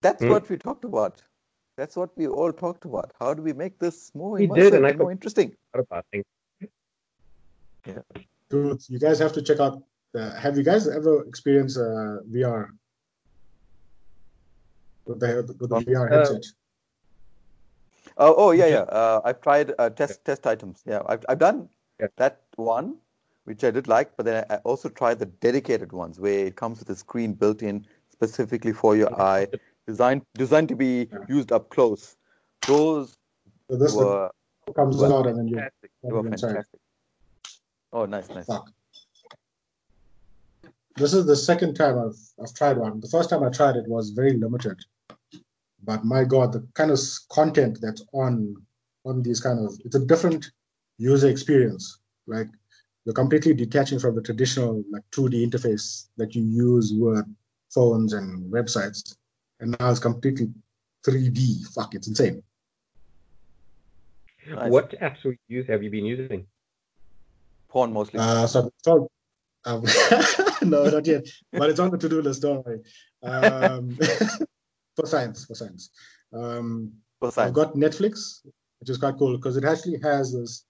That's Hmm. what we talked about. That's what we all talked about. How do we make this more We immersive did, and I and more could- interesting? What about things? Dude, you guys have to check out. Uh, have you guys ever experienced uh, VR with the, with the VR Uh, headset? Oh, oh yeah, yeah. Uh, I've tried uh, test test items. Yeah, I've I've done Yeah. that one, which I did like, but then I I also tried the dedicated ones where it comes with a screen built in specifically for your eye, designed designed to be Yeah. used up close. Those So this were comes well, out and then you Fantastic. they were fantastic. Oh, nice, nice. Fuck. This is the second time I've I've tried one. The first time I tried it was very limited, but my god, the kind of content that's on on these kind of it's a different user experience. Like you're completely detaching from the traditional like 2D interface that you use with phones and websites, and now it's completely 3D. Fuck, it's insane. Nice. What apps have you have you been using? Porn mostly. Uh, so so um, no, not yet, but it's on the to-do list. Don't worry. Um, for science, for science. Um, for I've got Netflix, which is quite cool because it actually has this.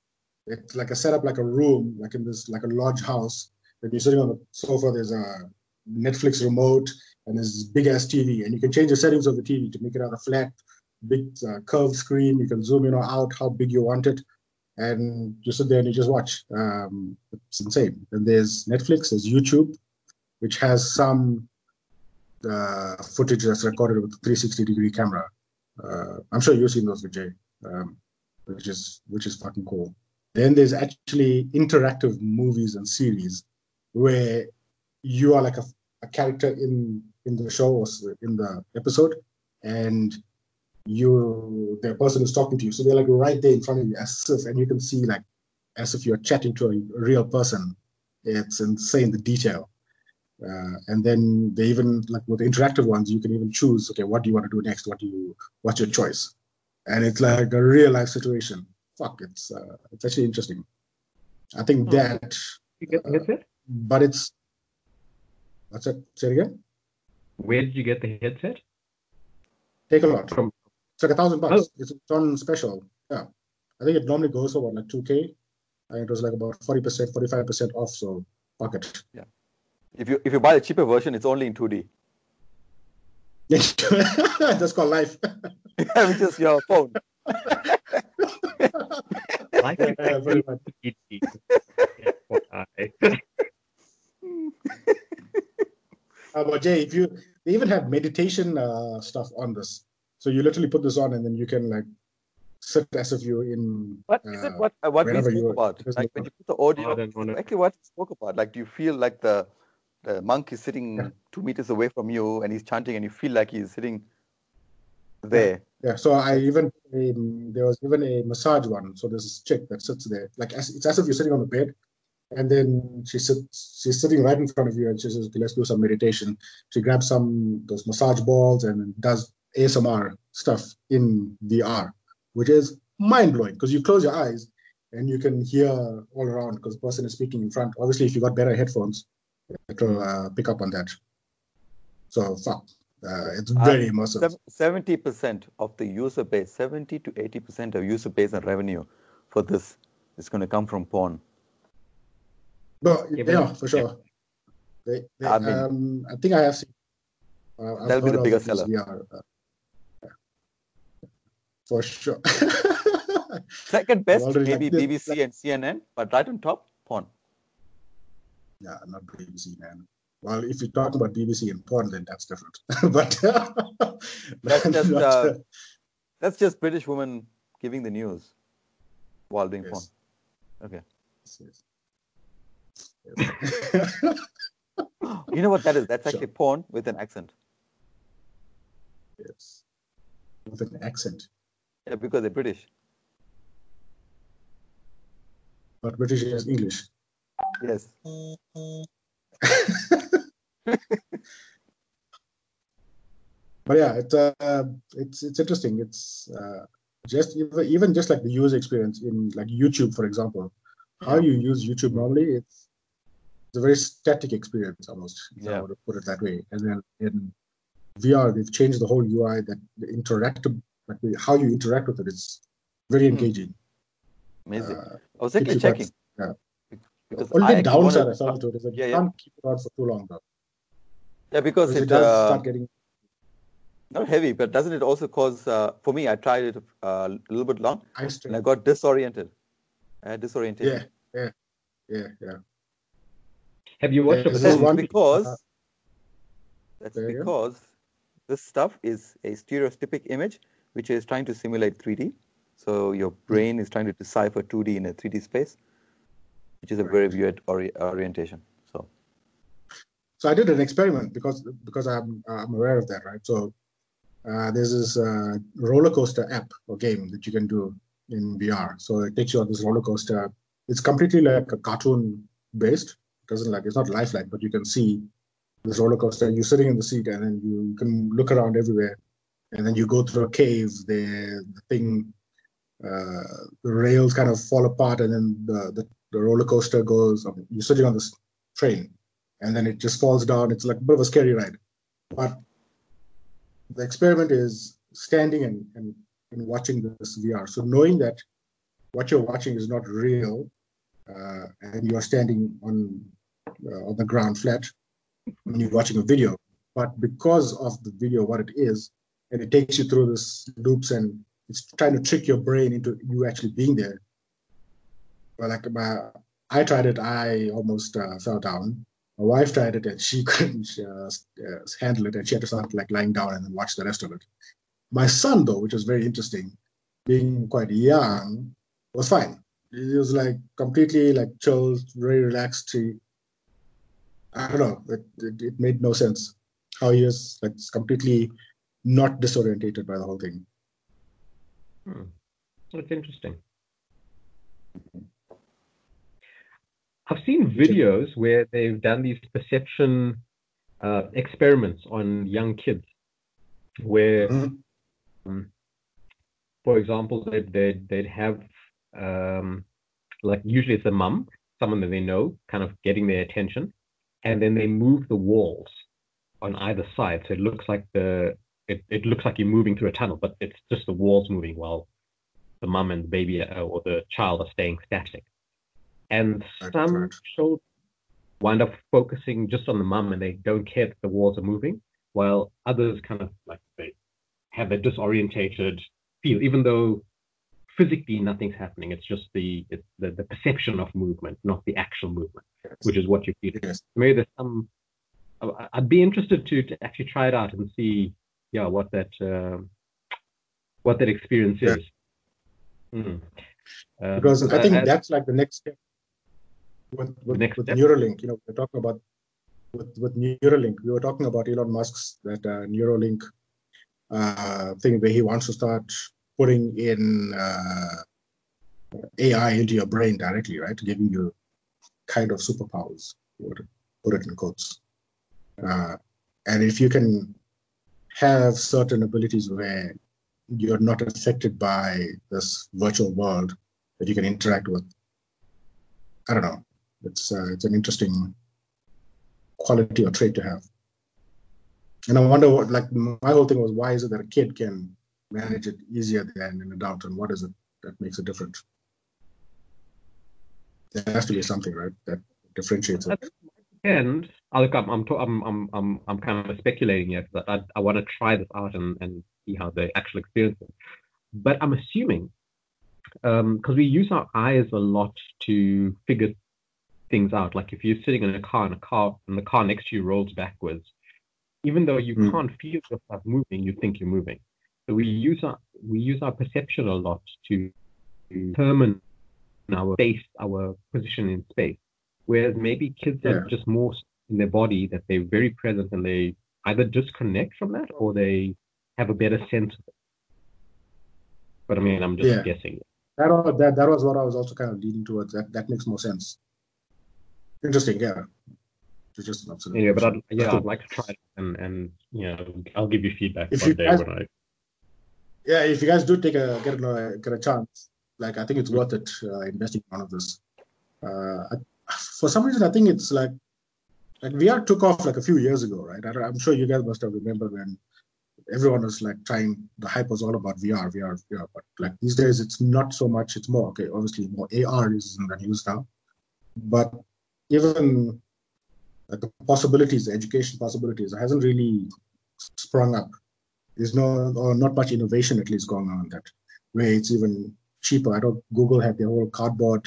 It's like a setup, like a room, like in this, like a lodge house. When you're sitting on the sofa, there's a Netflix remote and this big ass TV, and you can change the settings of the TV to make it out either flat, big uh, curved screen. You can zoom in or out how big you want it, and you sit there and you just watch. Um, it's insane. And there's Netflix, there's YouTube, which has some uh, footage that's recorded with a 360 degree camera. Uh, I'm sure you've seen those, Vijay, um, which is which is fucking cool. Then there's actually interactive movies and series where you are like a, a character in in the show or in the episode, and you the person is talking to you, so they're like right there in front of you, as if and you can see like as if you're chatting to a real person. It's insane the detail. Uh, and then they even like with the interactive ones, you can even choose, okay, what do you want to do next? What do you, what's your choice? And it's like a real life situation. Fuck, it's uh, it's actually interesting. I think Hmm. that, You get the headset? but it's what's that? Say it again. Where did you get the headset? Take a lot. From It's like a thousand bucks. Oh. It's on special. Yeah, I think it normally goes for what like two k, and it was like about forty percent, forty five percent off. So fuck it. If you if you buy the cheaper version, it's only in 2D, That's called life. which is your phone. like Yeah, very much. Uh, but Jay, if you they even have meditation uh, stuff on this, so you literally put this on and then you can like sit as if you're in. What is it? uh, What uh, what we spoke about? Like when you put the audio, I don't exactly what we spoke about. Like, do you feel like the the monk is sitting Yeah. two meters away from you and he's chanting, and you feel like he's sitting there? Yeah, so I even um, there was even a massage one. So there's this chick that sits there, like as, it's as if you're sitting on the bed, and then she sits. She's sitting right in front of you, and she says, "Okay, let's do some meditation." She grabs some those massage balls and does ASMR stuff in VR, which is mind blowing because you close your eyes and you can hear all around because the person is speaking in front. Obviously, if you got better headphones, it will uh, pick up on that. So fuck, uh, it's very immersive. Seventy percent of the user base, seventy to eighty percent of user base and revenue for this is going to come from porn. But Yeah, yeah, for sure. They, they, I mean- um, I think I have seen. Uh, that'll be the biggest seller. VR, uh, yeah. for sure. Second best, maybe like this, BBC and CNN, but right on top, porn. yeah, not BBC, man. Well, if you're talking about BBC and porn, then that's different. but That's just not, uh, that's just British women giving the news while doing yes, porn. Okay. yes, yes. You know what that is? That's Sure. actually porn with an accent. yes. With an accent. Yeah, because they're British. But British is English. Yes. but yeah, it's uh, it's it's interesting. It's uh, just even just like the user experience in like YouTube, for example, how you use YouTube normally, it's it's a very static experience almost. If I Yeah. were to put it that way. And then in VR, they've changed the whole UI that the interactive, like how you interact with it is very Hmm. engaging. Amazing. Uh, I was actually checking. yeah. Because only I downside wanted- I saw to it is that Yeah, you yeah. can't keep it on for too long though. Yeah, because Because it it does uh, start getting not heavy, but doesn't it also cause? Uh, for me, I tried it uh, a little bit long, eye and I got disoriented. I had disorientation. Yeah, yeah, yeah, yeah. Have you watched Yeah, a this is That's one- because uh, that's there go. because this stuff is a stereoscopic image which is trying to simulate 3D. So your brain is trying to decipher 2D in a 3D space, which is a very weird ori- orientation. So So I did an experiment because because I'm I'm aware of that, right? So uh, there's this uh, roller coaster app or game that you can do in VR. So it takes you on this roller coaster. It's completely like a cartoon based. Doesn't like it's not lifelike, but you can see this roller coaster. You're sitting in the seat, and then you can look around everywhere. And then you go through a cave. The, the thing, uh, the rails kind of fall apart, and then the the, the roller coaster goes. I mean, you're sitting on this train, and then it just falls down. It's like a bit of a scary ride. But the experiment is standing and, and, and watching this VR. So knowing that what you're watching is not real, uh, and you're standing on on the ground flat when you're watching a video, but because of the video, what it is, and it takes you through this loops and it's trying to trick your brain into you actually being there. Well, like my, I tried it, I almost uh, fell down. My wife tried it and she couldn't uh, uh, handle it, and she had to start like lying down and then watch the rest of it. My son, though, which was very interesting, being quite young, was fine. He was like completely like chilled, very relaxed. He, I don't know, it, it, it made no sense how he is like completely not disorientated by the whole thing. Hmm. That's interesting. I've seen videos where they've done these perception uh, experiments on young kids, where, Mhm. for example, they'd, they'd, they'd have, um, like, usually it's a mum, someone that they know, kind of getting their attention, and then they move the walls on either side. So it looks like the, it, it looks like you're moving through a tunnel, but it's just the walls moving while the mum and the baby uh, or the child are staying static. And some right. shows wind up focusing just on the mum and they don't care that the walls are moving, while others kind of like they have a disorientated feel, even though physically nothing's happening. It's just the it's the, the perception of movement, not the actual movement, which is what you feel. Yes. Maybe there's some. I- I'd be interested to, to actually try it out and see, yeah, what that um, what that experience Yeah. is. Mm. Um, because I think I- that's like the next step with with, next with step. Neuralink. You know, we're talking about with with Neuralink. We were talking about Elon Musk's that uh, Neuralink uh, thing where he wants to start putting in uh, AI into your brain directly, right? Giving you kind of superpowers, put it in quotes. Uh, and if you can have certain abilities where you're not affected by this virtual world that you can interact with. I don't know. It's uh, it's an interesting quality or trait to have. And I wonder what like my whole thing was why is it that a kid can manage it easier than an adult, and what is it that makes it different? There has to be something, right, that differentiates it. And I look, I'm, I'm, I'm, I'm, I'm, kind of speculating here because I, I want to try this out and, and see how the actual experience is. But I'm assuming, because we use our eyes a lot to figure things out. Like if you're sitting in a car and a car and the car next to you rolls backwards, even though you Mm. can't feel yourself moving, you think you're moving. So we use our we use our perception a lot to determine our space, our position in space. Whereas maybe kids are just more in their body that they're very present and they either disconnect from that or they have a better sense of it. But I mean, I'm just Yeah. guessing. That, that that was what I was also kind of leading towards. That that makes more sense. Interesting, yeah. It's just an observation. Anyway, but I'd, yeah, I'd like to try it and and you know I'll give you feedback If one you day guys- when I yeah, if you guys do take a get a get a chance, like I think it's worth it uh, investing in one of this. Uh, for some reason, I think it's like like VR took off like a few years ago, right? I, am sure you guys must have remembered when everyone was like trying. The hype was all about VR, VR, VR. But like these days, it's not so much. It's more okay. Obviously, more AR is in the news now, but even like the possibilities, the education possibilities, hasn't really sprung up. There's no or not much innovation at least going on that way. It's even cheaper. I don't. Google had their whole cardboard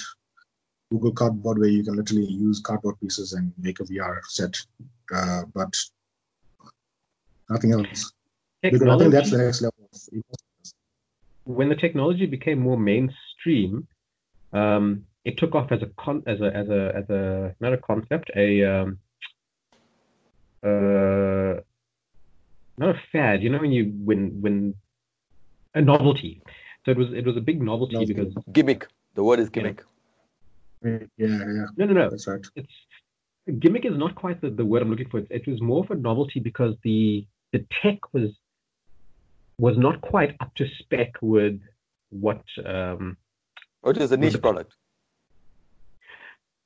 Google Cardboard where you can literally use cardboard pieces and make a VR set, uh, but nothing else. Technology, I think that's the next level. when the technology became more mainstream, um, it took off as a con as a as a as a not a concept a um, uh, not a fad. You know when you when when a novelty. So it was it was a big novelty, novelty. because gimmick. The word is gimmick. Yeah, yeah. No, no, no. That's right. It's gimmick is not quite the, the word I'm looking for. It, it was more of a novelty because the the tech was was not quite up to spec with what. Um, or it is a niche the, product.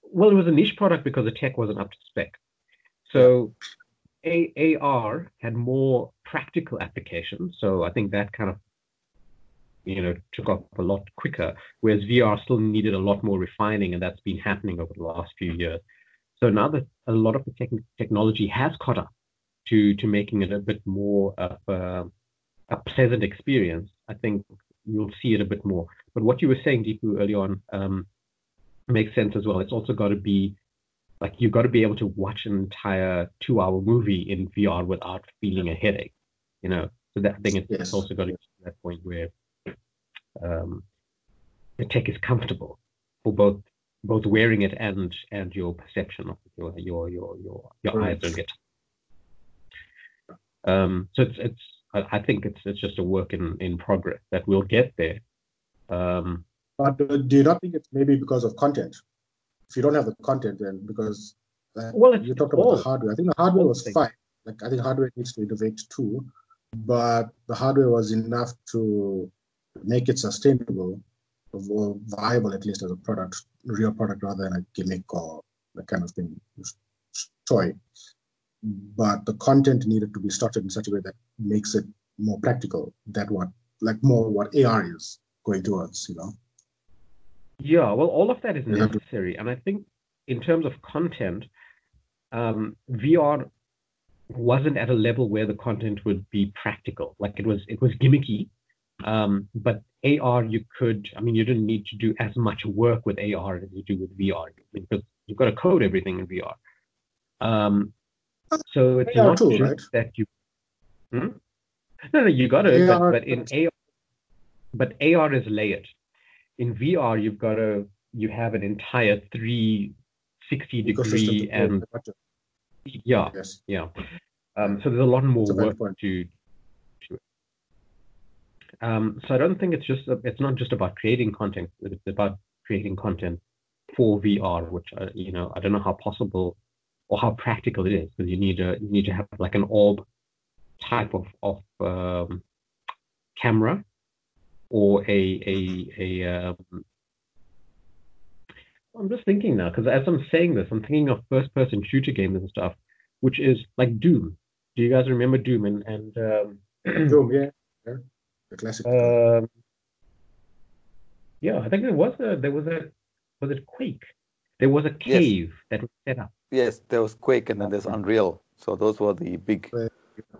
Well, it was a niche product because the tech wasn't up to spec. So a, AR had more practical applications. So I think that kind of you know took off a lot quicker, whereas VR still needed a lot more refining, and that's been happening over the last few years. So now that a lot of the tech- technology has caught up to to making it a bit more of a, a, pleasant experience, I think you'll see it a bit more. But what you were saying, Deepu, early on um, makes sense as well. It's also got to be like you've got to be able to watch an entire two-hour movie in VR without feeling a headache. You know, so that thing is yes. also got to get to that point where um, the tech is comfortable for both both wearing it and and your perception of your your your your, your right. eyes on it. Um, so it's it's I think it's it's just a work in in progress that we'll get there. Um, but do you not think it's maybe because of content? If you don't have the content, then because uh, well, you talked about the hardware. I think the hardware was fine. Like I think hardware needs to innovate too, but the hardware was enough to make it sustainable or viable at least as a product, real product rather than a gimmick or that kind of thing, toy. But the content needed to be structured in such a way that makes it more practical. That what like more what AR is going towards, you know. Yeah, well, all of that is necessary, and I think in terms of content, um, VR wasn't at a level where the content would be practical. Like it was, it was gimmicky, um, but AR, you could, I mean, you didn't need to do as much work with AR as you do with VR because you've got to code everything in VR. Um, so it's AR not too, just right? that you. Hmm? No, no, you got it, but, but in AR, but AR is layered. In VR, you've got a you have an entire 360 degree and. Yeah, yes. yeah. Um, so there's a lot more work to um, so I don't think it's just it's not just about creating content. It's about creating content for VR, which uh, you know I don't know how possible or how practical it is because you need a you need to have like an orb type of of um, camera or a a a. Um, I'm just thinking now because as I'm saying this, I'm thinking of first-person shooter games and stuff, which is like Doom. Do you guys remember Doom and and um, Doom? Yeah. yeah the classic. Um, yeah, I think there was a there was a was it Quake? There was a cave yes. that was set up. Yes, there was Quake, and then there's Unreal. So those were the big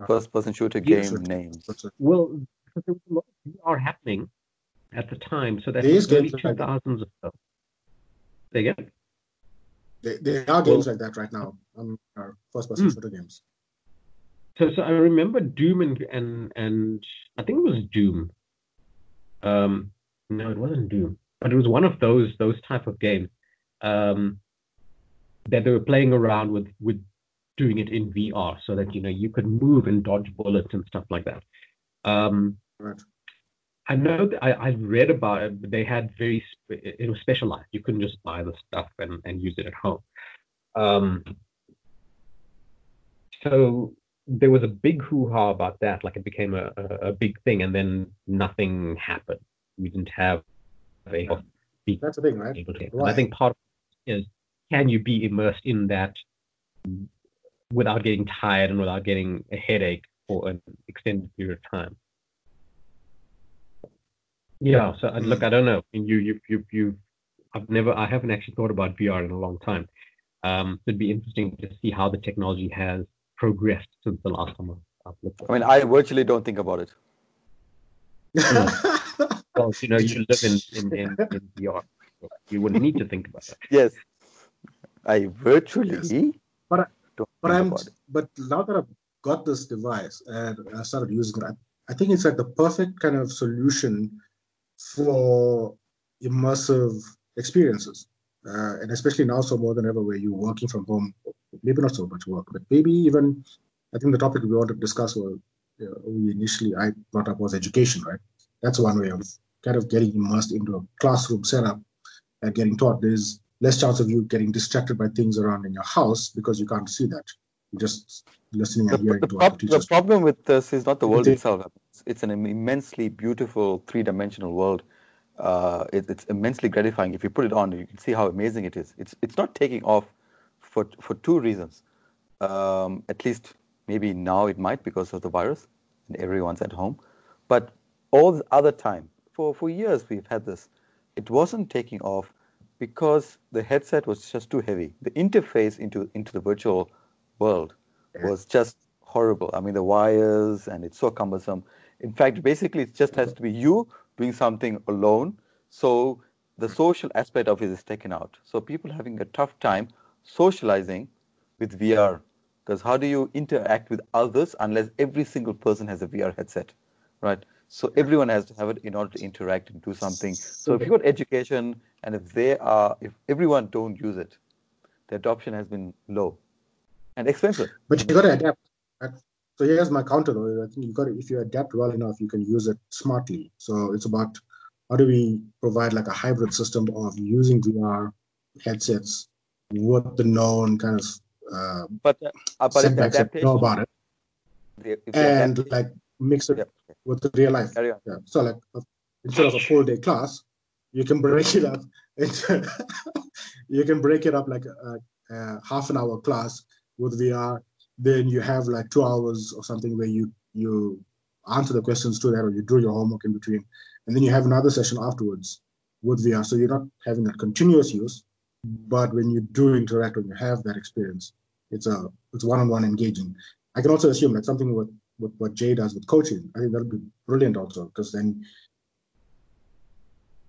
first-person shooter game names. Well, there was a lot of VR happening at the time, so that's early two thousands or so. Say again. There, are games well, like that right now on our first-person mm. shooter games. So, so I remember Doom and and and I think it was Doom. Um, no, it wasn't Doom, but it was one of those those type of games um, that they were playing around with with doing it in VR, so that you know you could move and dodge bullets and stuff like that. Um, right. I know that I, I read about it, but they had very it was specialized. You couldn't just buy the stuff and, and use it at home. Um, so there was a big hoo-ha about that. Like it became a, a, a big thing, and then nothing happened. We didn't have a that's the thing, right? I think part of it is can you be immersed in that without getting tired and without getting a headache for an extended period of time. Yeah, so uh, look, I don't know. You, you, you, you. I've never, I haven't actually thought about VR in a long time. Um, it'd be interesting to see how the technology has progressed since the last time I've looked. I mean, I virtually don't think about it. Mm. well, you know, you live in in, in, in VR, so you wouldn't need to think about it. Yes, I virtually. Yes. But I, don't but I'm but now that I've got this device and I started using it, I, I think it's like the perfect kind of solution for immersive experiences. Uh, and especially now, so more than ever, where you're working from home, maybe not so much work, but maybe even, I think the topic we wanted to discuss was, uh, we initially I brought up was education, right? That's one way of kind of getting immersed into a classroom setup and getting taught. There's less chance of you getting distracted by things around in your house because you can't see that. You're just listening The, and hearing the, to what prob- the the problem with this is not the world They- itself. It's, an immensely beautiful three-dimensional world. Uh, it, it's immensely gratifying. If you put it on, you can see how amazing it is. It's it's not taking off for for two reasons. Um, at least maybe now it might because of the virus and everyone's at home. But all the other time, for for years we've had this. It wasn't taking off because the headset was just too heavy. The interface into into the virtual world was just horrible. I mean, the wires and it's so cumbersome. In fact, basically, it just has to be you doing something alone. So the social aspect of it is taken out. So people having a tough time socializing with VR. Because how do you interact with others unless every single person has a VR headset, right? So everyone has to have it in order to interact and do something. So if you got education and if they are, if everyone don't use it, the adoption has been low and expensive. But you got to adapt. So here's my counter though. I think you got to, if you adapt well enough, you can use it smartly. So it's about how do we provide like a hybrid system of using VR headsets with the known kind of uh, But uh, but setbacks that know about it, the- and adaptation- like mix it Yep. with the real life. Yeah. So like instead of a full day class, you can break it up into you can break it up like a, a half an hour class with VR. Then you have like two hours or something where you you answer the questions to that or you do your homework in between, and then you have another session afterwards with VR. So you're not having that continuous use, but when you do interact, when you have that experience, it's a it's one-on-one engaging. I can also assume that something with, with what Jay does with coaching, I think that'll be brilliant also because then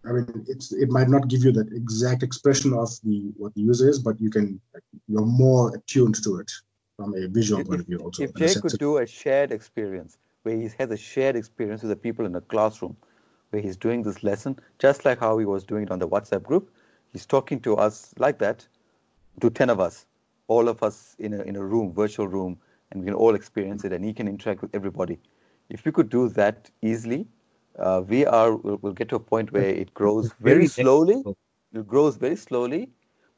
I mean it's it might not give you that exact expression of the what the user is, but you can you're more attuned to it from a visual If- point of view also. if Jay could do a shared experience where he has a shared experience with the people in the classroom, where he's doing this lesson, just like how he was doing it on the WhatsApp group, he's talking to us like that, to 10 of us, all of us in a, in a room, virtual room, and we can all experience it, and he can interact with everybody. If we could do that easily, uh, VR will, will get to a point where it grows very Very slowly. It grows very slowly,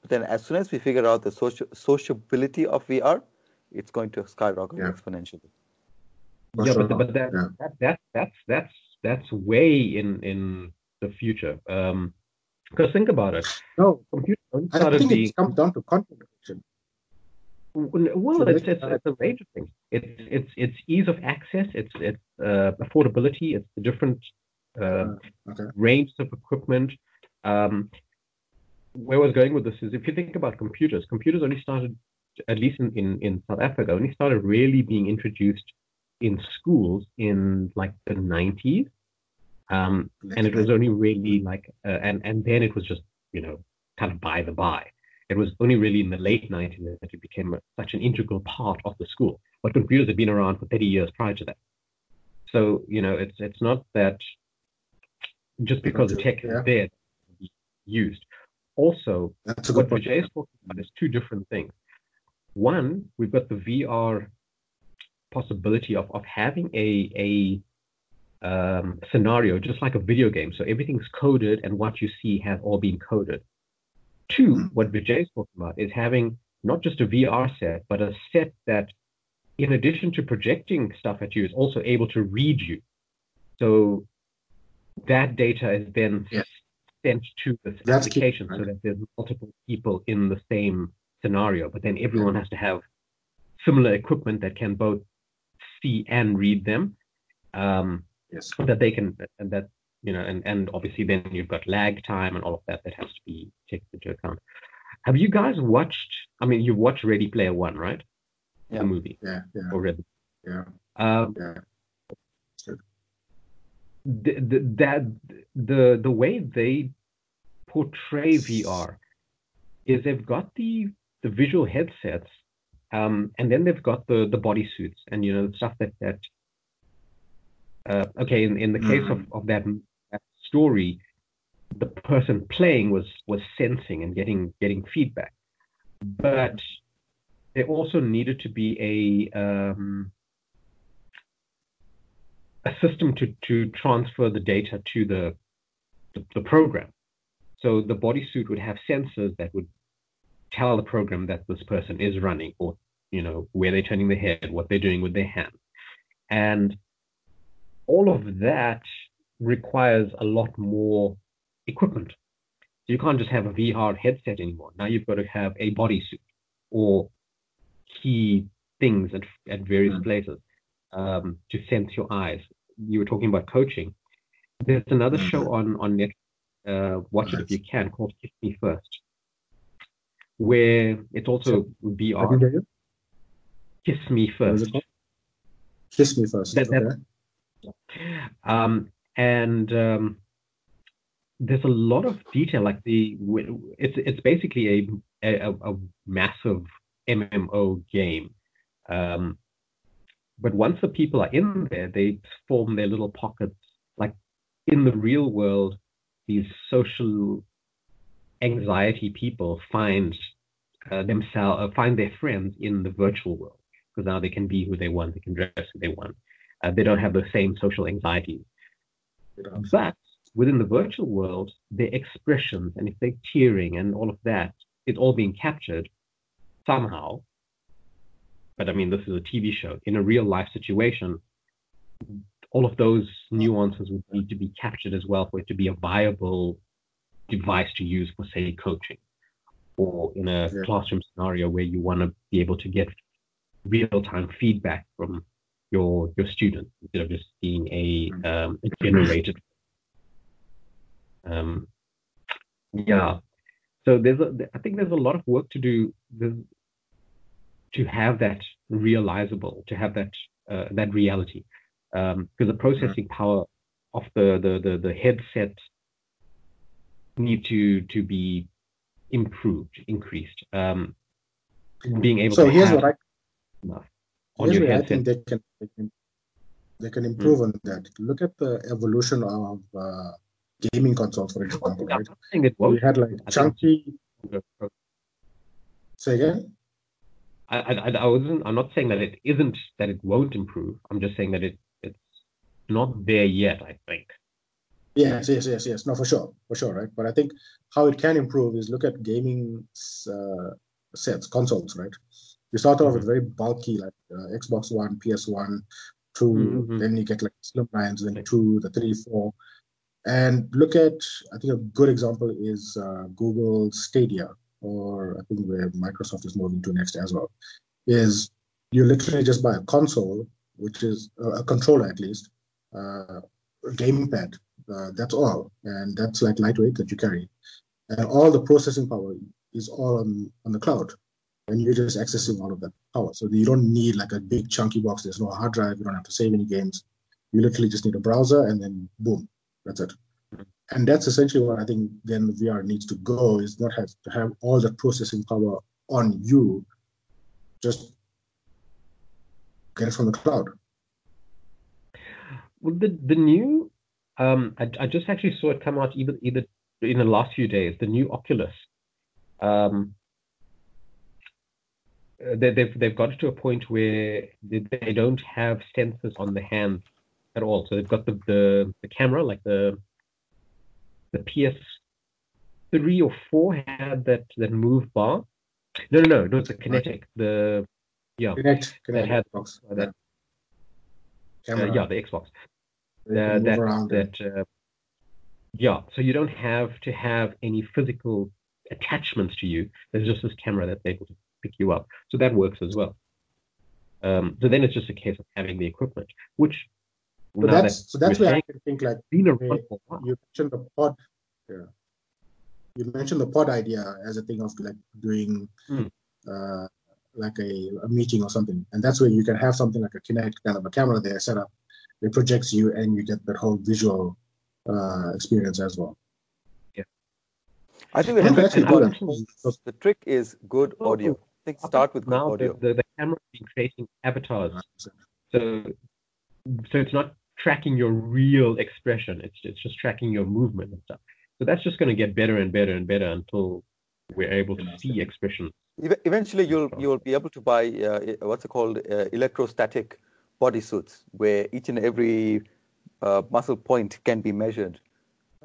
but then as soon as we figure out the social sociability of VR, it's going to skyrocket Yeah. exponentially. For yeah, sure. but, but that, Yeah. that that that's that's that's way in in the future. Um, because think about it, No, computers only I think being it comes down to content creation. well, So it's they- it's, it's a range of things. It's it's it's ease of access. It's it's uh, affordability. It's the different uh, Okay. range of equipment. Um, where I was going with this is if you think about computers, computers only started, at least in, in, in South Africa, only started really being introduced in schools in like the 90s. Um, and it was only really like, uh, and, and then it was just, you know, kind of by the by. It was only really in the late 90s that it became a, such an integral part of the school. But computers had been around for 30 years prior to that. So, you know, it's it's not that just because the tech Yeah. is there, used. Also, That's what. Vijay is talking about is two different things. One, we've got the VR possibility of, of having a a um, scenario just like a video game. So everything's coded and what you see has all been coded. Two, Mhm. what Vijay is talking about is having not just a VR set, but a set that, in addition to projecting stuff at you, is also able to read you. So that data is then Yeah. sent to the application so that there's multiple people in the same scenario, but then everyone has to have similar equipment that can both see and read them. Um, Yes. So that they can and that you know and and obviously then you've got lag time and all of that that has to be taken into account have you guys watched i mean you've watched ready player one right Yeah. the movie Yeah. Yeah. Yeah. um Yeah. the, the, that the the way they portray vr is they've got the the visual headsets um and then they've got the the bodysuits and you know the stuff that that uh, okay in, in the case of, of that, that story the person playing was was sensing and getting getting feedback. But there also needed to be a um, a system to to transfer the data to the the, the program. So the bodysuit would have sensors that would tell the program that this person is running or you know where they're turning their head what they're doing with their hand and all of that requires a lot more equipment. So you can't just have a VR headset anymore. Now you've got to have a bodysuit or key things at, at various Mm. places um, to sense your eyes. You were talking about coaching. There's another Mhm. show on on Netflix. Uh, watch it if you can, called Kiss Me First, where it also I didn't VR. Kiss Me First. Kiss me first. That- that- okay. um, and um, there's a lot of detail. Like the it's it's basically a a, a massive MMO game. Um, but once the people are in there, they form their little pockets. Like in the real world, these social anxiety people find uh, themselves uh, find their friends in the virtual world because now they can be who they want, they can dress who they want. Uh, they don't have the same social anxiety. But within the virtual world, their expressions and if they're tearing and all of that, it's all being captured somehow. But I mean, this is a TV show. In a real life situation, all of those nuances would need to be captured as well for it to be a viable device to use for, say, coaching or in a Yeah. classroom scenario where you want to be able to get real time feedback from your your students instead of just seeing a, um, a generated. Um, yeah, so there's a, I think there's a lot of work to do there's, to have that realizable, to have that uh, that reality, because the processing power of the, the the the headset need to to be improved, increased. Um, being able So to here's have what I enough on here's your where I headset. think they can they can, they can improve on that. Look at the evolution of uh, gaming consoles, for example. Right? We had like think- chunky. Say again. I, I, I wasn't. I'm not saying that it isn't that it won't improve. I'm just saying that it it's not there yet. I think. Yes, yes, yes, yes. No, for sure, for sure, right? But I think how it can improve is look at gaming uh, sets, consoles, right? You start off with very bulky, like uh, Xbox One, PS1, 2, Mhm. then you get like slim lines, then two, the three, four. And look at, I think a good example is uh, Google Stadia, or I think where Microsoft is moving to next as well, is you literally just buy a console, which is uh, a controller at least, uh, a gaming pad, uh, that's all, and that's like lightweight that you carry, and all the processing power is all on on the cloud, and you're just accessing all of that power. So you don't need like a big chunky box. There's no hard drive. You don't have to save any games. You literally just need a browser, and then boom, that's it. And that's essentially what I think then VR needs to go is not have to have all the processing power on you, just get it from the cloud. Well, the the new, um, I, I just actually saw it come out either either in the last few days. The new Oculus, um, uh, they, they've they've got it to a point where they, they don't have sensors on the hand at all. So they've got the the, the camera, like the the PS three or four had that that move bar. No, no, no, no, it's a kinetic. The yeah, Kinect, Kinect had- box. that- uh, yeah, the Xbox. Uh, that that uh, yeah so you don't have to have any physical attachments to you there's just this camera that's able to pick you up so that works as well Um, so then it's just a case of having the equipment, which So that's that so that's where I saying can think like been around for a while. you mentioned the pod. Yeah. You mentioned the pod idea as a thing of like doing Hmm. uh, like a, a meeting or something, and that's where you can have something like a Kinect kind of a camera there set up. It projects you, and you get that whole visual uh, experience as well. Yeah. I think the trick, actually is good. the trick is good audio. I think start with good now audio. the, the, the camera is creating avatars. So, so it's not tracking your real expression. It's it's just tracking your movement and stuff. So that's just going to get better and better and better until we're able to see expression. Eventually, you'll you'll be able to buy uh, what's it called uh, electrostatic bodysuits, where each and every uh, muscle point can be measured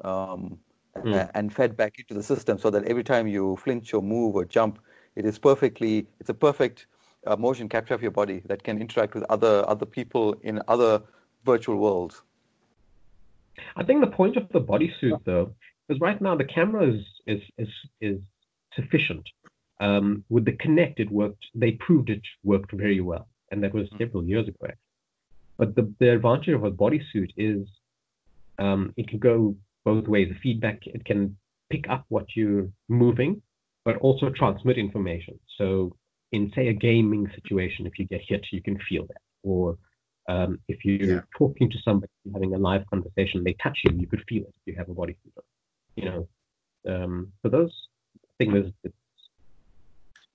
um, Hmm. a- and fed back into the system, so that every time you flinch or move or jump, it is perfectly it's a perfect uh, motion capture of your body that can interact with other other people in other virtual worlds. I think the point of the bodysuit, though, is right now the camera is is is, is sufficient. Um, with the Kinect, it worked. They proved it worked very well, and that was several years ago. But the the advantage of a bodysuit is um, it can go both ways. The feedback it can pick up what you're moving, but also transmit information. So in say a gaming situation, if you get hit, you can feel that, or um, if you're Yeah. talking to somebody, having a live conversation, they touch you, you could feel it if you have a bodysuit on. You know, um, so those things,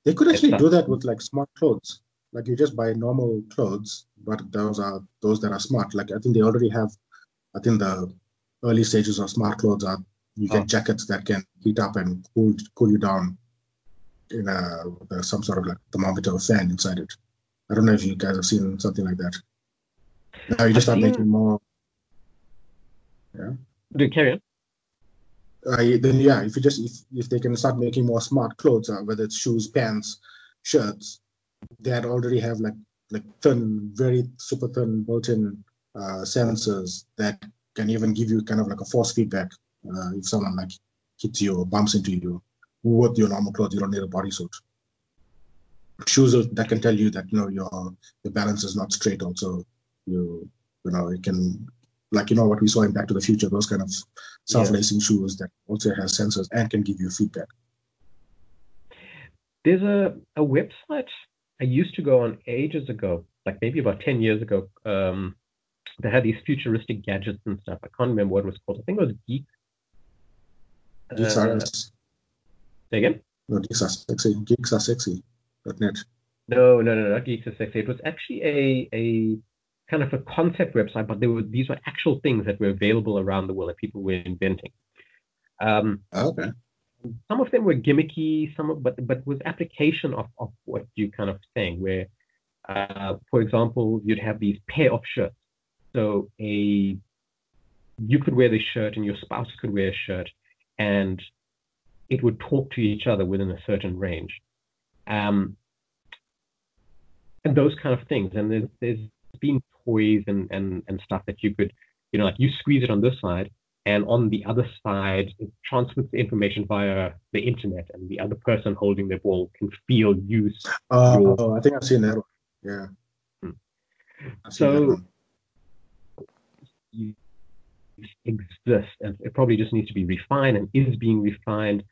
They could actually do that with like smart clothes. Like you just buy normal clothes, but those are those that are smart. Like I think they already have. I think the early stages of smart clothes are you get Oh. jackets that can heat up and cool cool you down in a a- some sort of like thermometer or fan inside it. I don't know if you guys have seen something like that. Now you just I've start seen- making more. Yeah. Do you carry on. uh, then yeah, if you just if, if they can start making more smart clothes, uh, whether it's shoes, pants, shirts, that already have like like thin, very super thin built-in uh, sensors that can even give you kind of like a force feedback uh, if someone like hits you or bumps into you with your normal clothes. You don't need a bodysuit. Shoes that can tell you that you know your your balance is not straight. Also, you you know it can like you know what we saw in Back to the Future. Those kind of self-lacing shoes that also has sensors and can give you feedback. There's a, a website I used to go on ages ago, like maybe about 10 years ago, um, that had these futuristic gadgets and stuff. I can't remember what it was called. I think it was Geek. Geeks Uh, are say again? no, geeks are sexy. Geeks are sexy. .net. No, no, no, not Geeks are Sexy. It was actually a, a kind of a concept website, but there were these were actual things that were available around the world that people were inventing. Um, Okay. Some of them were gimmicky, some of, but but with application of, of what you kind of saying, where, uh, for example, you'd have these pair of shirts. So a you could wear this shirt and your spouse could wear a shirt, and it would talk to each other within a certain range, um, and those kind of things. And there's there's been toys and and and stuff that you could, you know, like you squeeze it on this side, and on the other side it transmits the information via the internet and the other person holding the ball can feel you Oh, Your- I think I've seen that one. Yeah. Hmm. I've seen that So- one. exist and it probably just needs to be refined and is being refined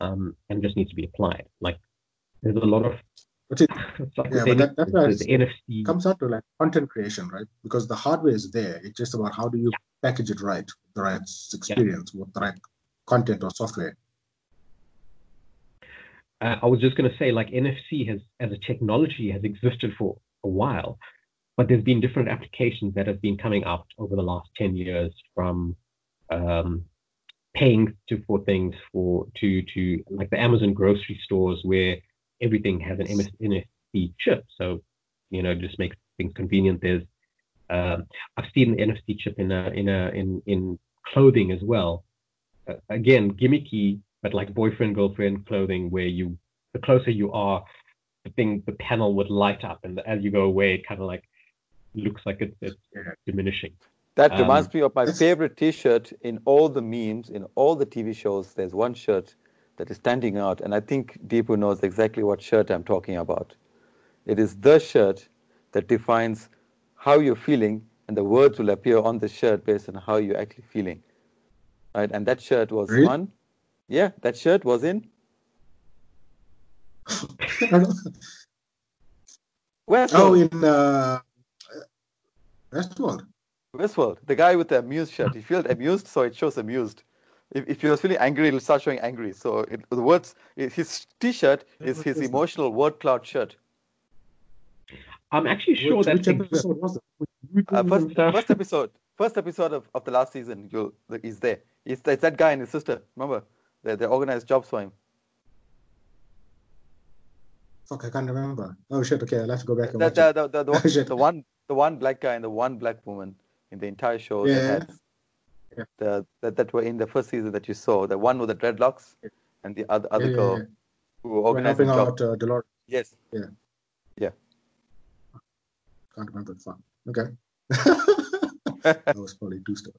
um, and just needs to be applied like there's a lot of But it Yeah, but that- that's why the, it's- the NFC comes out to like content creation, right? Because the hardware is there. It's just about how do you package it right, the right experience with the right content or software. uh, I was just going to say, like NFC has, as a technology, has existed for a while, but there's been different applications that have been coming out over the last 10 years from um, paying to, for things for to to like the Amazon grocery stores where everything has an MS, NFC chip. So, you know, it just makes things convenient. There's um, I've seen the NFC chip in a in a in in clothing as well. Uh, again, gimmicky, but like boyfriend girlfriend clothing, where you the closer you are, the thing the panel would light up, and as you go away, it kind of like looks like it's, it's diminishing. That Um, reminds me of my favorite T-shirt in all the memes, in all the TV shows. There's one shirt that is standing out, and I think Deepu knows exactly what shirt I'm talking about. It is the shirt that defines how you're feeling, and the words will appear on the shirt based on how you're actually feeling. Right? And that shirt was Really? one. Yeah, that shirt was in Westworld. oh, in uh, Westworld. Westworld. The guy with the amused shirt. He felt amused, so it shows amused. If, if he was feeling angry, it'll start showing angry. So it, the words, his T-shirt is his emotional word cloud shirt. I'm actually sure which, that which episode was it? Uh, first, first episode, first episode of, of the last season, you'll he's there. It's, it's that guy and his sister. Remember, they they organized jobs for him. Fuck, I can't remember. Oh shit. Okay, I'll have to go back and The, watch it. the, the, the, Oh, the, shit. the one the one black guy and the one black woman in the entire show Yeah. that had Yeah. the that, that were in the first season that you saw. The one with the dreadlocks and the other other Yeah, yeah, girl yeah. who were We're organizing helping out uh, Dolores. Yes. Yeah. Yeah. Can't remember the fuck. Okay. that was probably two stuff.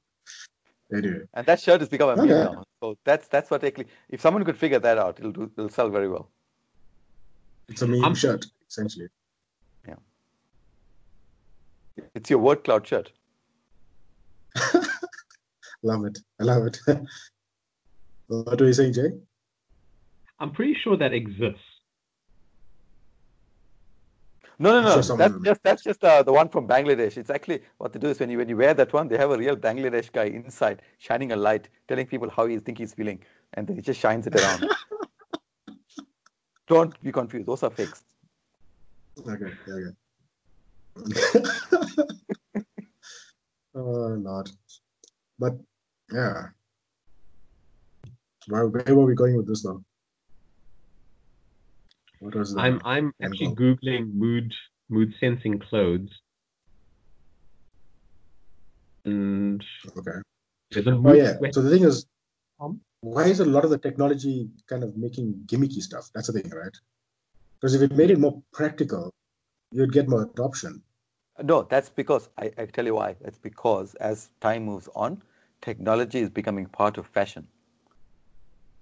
Anyway, And that shirt has become a meme now. So that's that's what actually if someone could figure that out, it'll do it'll sell very well. it's a meme I'm- shirt essentially. Yeah. It's your word cloud shirt. Love it. I love it. what are you saying, Jay? I'm pretty sure that exists. No, no, I'm no. sure that's will just that's just uh, the one from Bangladesh. It's actually what they do is when you when you wear that one, they have a real Bangladesh guy inside shining a light, telling people how he think he's feeling, and then he just shines it around. Don't be confused; those are fakes. Okay, okay. oh Lord. But yeah. Where, where were we going with this now? What was the I'm I'm and actually go. googling mood mood sensing clothes, and okay. Oh yeah. sweat- So the thing is, Um, why is a lot of the technology kind of making gimmicky stuff? That's the thing, right? Because if it made it more practical, you'd get more adoption. No, that's because I, I tell you why. That's because as time moves on, technology is becoming part of fashion.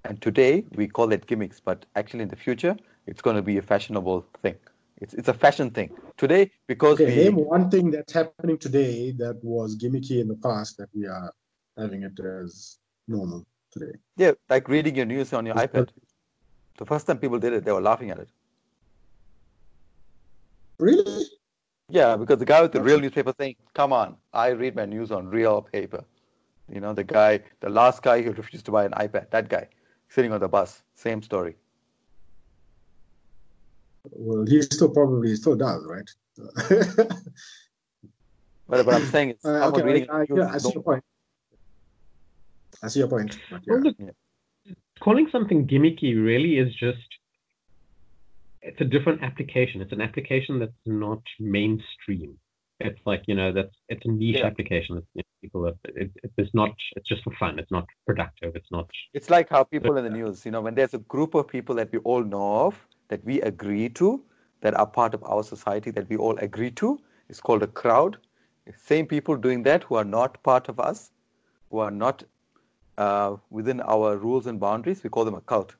And today we call it gimmicks, but actually in the future it's going to be a fashionable thing. It's it's a fashion thing. Today because Okay, we name one thing that's happening today that was gimmicky in the past that we are having it as normal today. yeah, like reading your news on your Is iPad. that- The first time people did it, they were laughing at it. Really? Yeah, because the guy with the real newspaper saying, "Come on, I read my news on real paper." You know, the guy, the last guy who refused to buy an iPad, that guy sitting on the bus, same story. Well, he still probably still does, right? But what I'm saying is, Uh, someone okay, reading I, I, news yeah, I is see your point. I see your point. But Well, yeah. calling something gimmicky really is just it's a different application. It's an application that's not mainstream. It's like you know that's it's a niche Yeah. application. That you know, people are, it, it, it's not it's just for fun. It's not productive. It's not It's like how people in the news, you know, when there's a group of people that we all know of, that we agree to, that are part of our society, that we all agree to, it's called a crowd. Same people doing that who are not part of us, who are not uh, within our rules and boundaries, we call them a cult.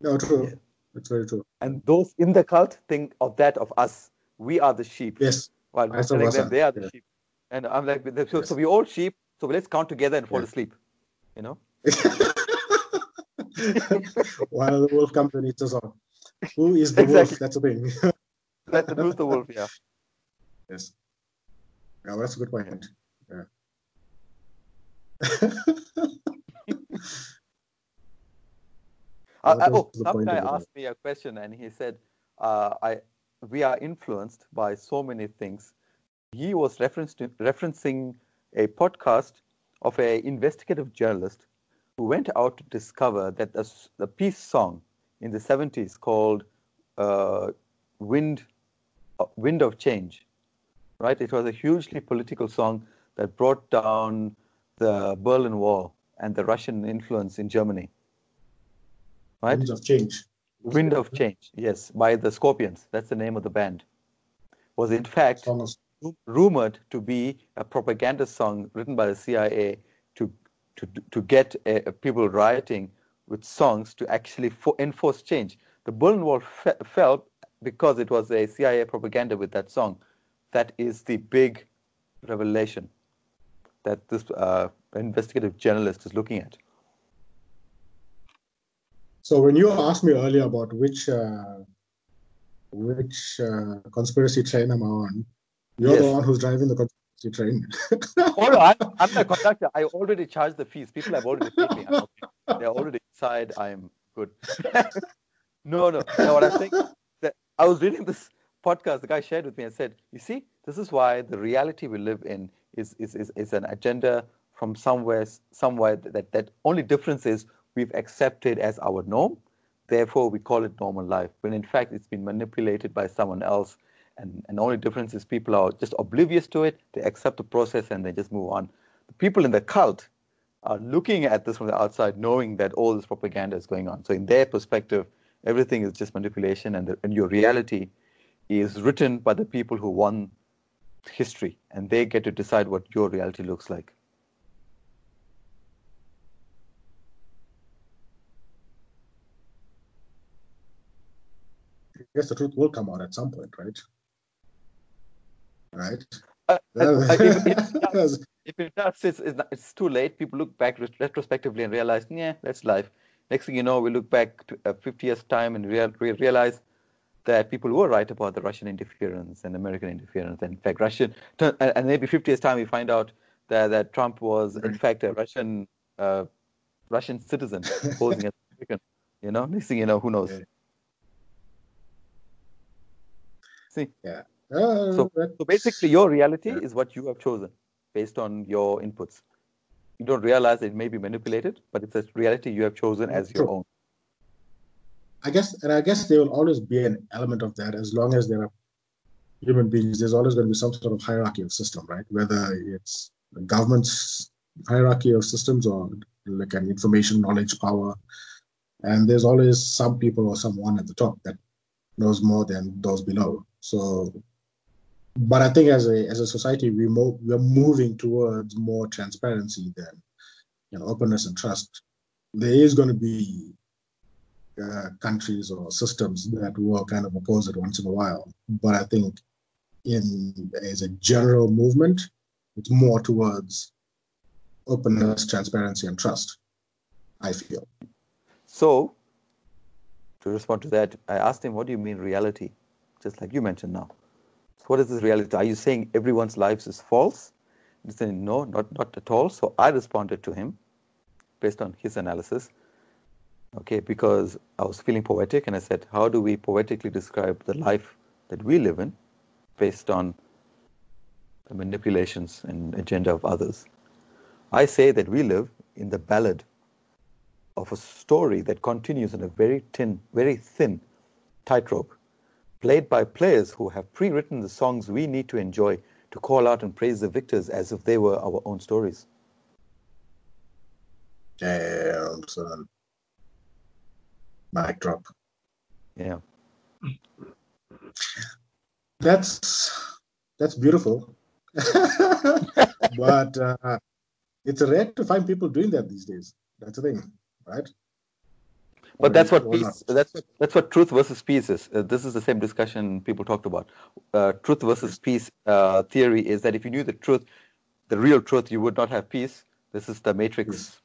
No, true. Yeah. It's very true. And those in the cult think of that of us. We are the sheep. Yes. While telling them they are the Yeah. sheep. And I'm like, so, Yes. so we all sheep, so let's count together and fall Yeah. asleep. You know? While the wolf comes and eats us all. Who is the wolf? That's the thing. That, who's the wolf? Yeah. yes. Yeah, well, that's a good point. Yeah. Uh, What uh, oh, some guy asked me a question and he said, uh, "I we are influenced by so many things." He was to, referencing a podcast of an investigative journalist who went out to discover that the, the peace song in the 70s called uh, "Wind uh, Wind of Change," right? It was a hugely political song that brought down the Berlin Wall and the Russian influence in Germany right? Winds of change. Wind of Change, yes, by the Scorpions. That's the name of the band. Was in fact Song of- ru- rumored to be a propaganda song written by the CIA to to to get uh, people rioting with songs to actually fo- enforce change. The Berlin Wall fe- fell because it was a CIA propaganda with that song, that is the big revelation that this uh, investigative journalist is looking at. So when you asked me earlier about which uh, which uh, conspiracy train I'm I on, you're yes. the one who's driving the conspiracy train. oh, no, I'm, I'm, the conductor. I already charged the fees. People have already paid me. Okay. They're already inside. I'm good. no, no. No, what I'm saying that I was reading this podcast the guy shared with me and said, you see, this is why the reality we live in is, is, is, is an agenda from somewhere, somewhere that, that only difference is we've accepted as our norm. Therefore, we call it normal life. When in fact, it's been manipulated by someone else. And, the only difference is people are just oblivious to it. They accept the process and they just move on. The people in the cult are looking at this from the outside, knowing that all this propaganda is going on. So, in their perspective, everything is just manipulation, and, the, and your reality is written by the people who won history, and they get to decide what your reality looks like. Guess the truth will come out at some point, right? Right? Uh, uh, if, it does, if it does it's, it's, too late. People look back retrospectively and realize, yeah, that's life. Next thing you know, we look back to uh, 50 years' time and real, realize that people were right about the Russian interference and American interference. And in fact, Russian, and maybe 50 years' time, we find out that, that Trump was, in fact, a Russian uh, Russian citizen posing as American. You know, next thing you know, who knows? Yeah. See? Yeah. Uh, so, so basically, your reality yeah. is what you have chosen based on your inputs. You don't realize it may be manipulated, but it's a reality you have chosen as your own. I guess, and I guess there will always be an element of that as long as there are human beings. There's always going to be some sort of hierarchy of system, right? Whether it's the government's hierarchy of systems or like an information knowledge power, and there's always some people or someone at the top that knows more than those below. So, but I think as a as a society, we mo- we're moving towards more transparency than you know openness and trust. There is going to be uh, countries or systems that will kind of oppose it once in a while, but I think in as a general movement, it's more towards openness, transparency, and trust. I feel. So, to respond to that, I asked him, "What do you mean reality?" Just like you mentioned now. So what is this reality? Are you saying everyone's lives is false? He said, no, not, not at all. So I responded to him based on his analysis. Okay, because I was feeling poetic and I said, how do we poetically describe the life that we live in based on the manipulations and agenda of others? I say that we live in the ballad of a story that continues on a very thin, very thin tightrope played by players who have pre written the songs we need to enjoy to call out and praise the victors as if they were our own stories. Damn, son. Mic drop. Yeah. That's that's beautiful. but uh, it's rare to find people doing that these days. That's the thing, right? But that's what peace. That's what, that's what truth versus peace is. Uh, this is the same discussion people talked about. Uh, truth versus peace uh, theory is that if you knew the truth, the real truth, you would not have peace. This is the matrix yes.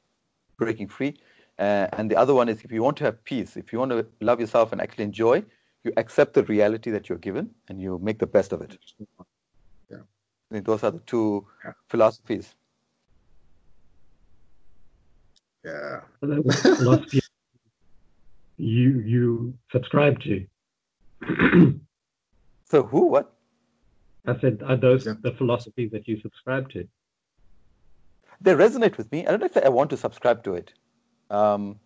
breaking free. Uh, and the other one is if you want to have peace, if you want to love yourself and actually enjoy, you accept the reality that you're given and you make the best of it. Yeah. I think those are the two yeah. philosophies. Yeah. philosophy you you subscribe to. so who? What? I said, are those the philosophies that you subscribe to? They resonate with me. I don't know if I want to subscribe to it, um,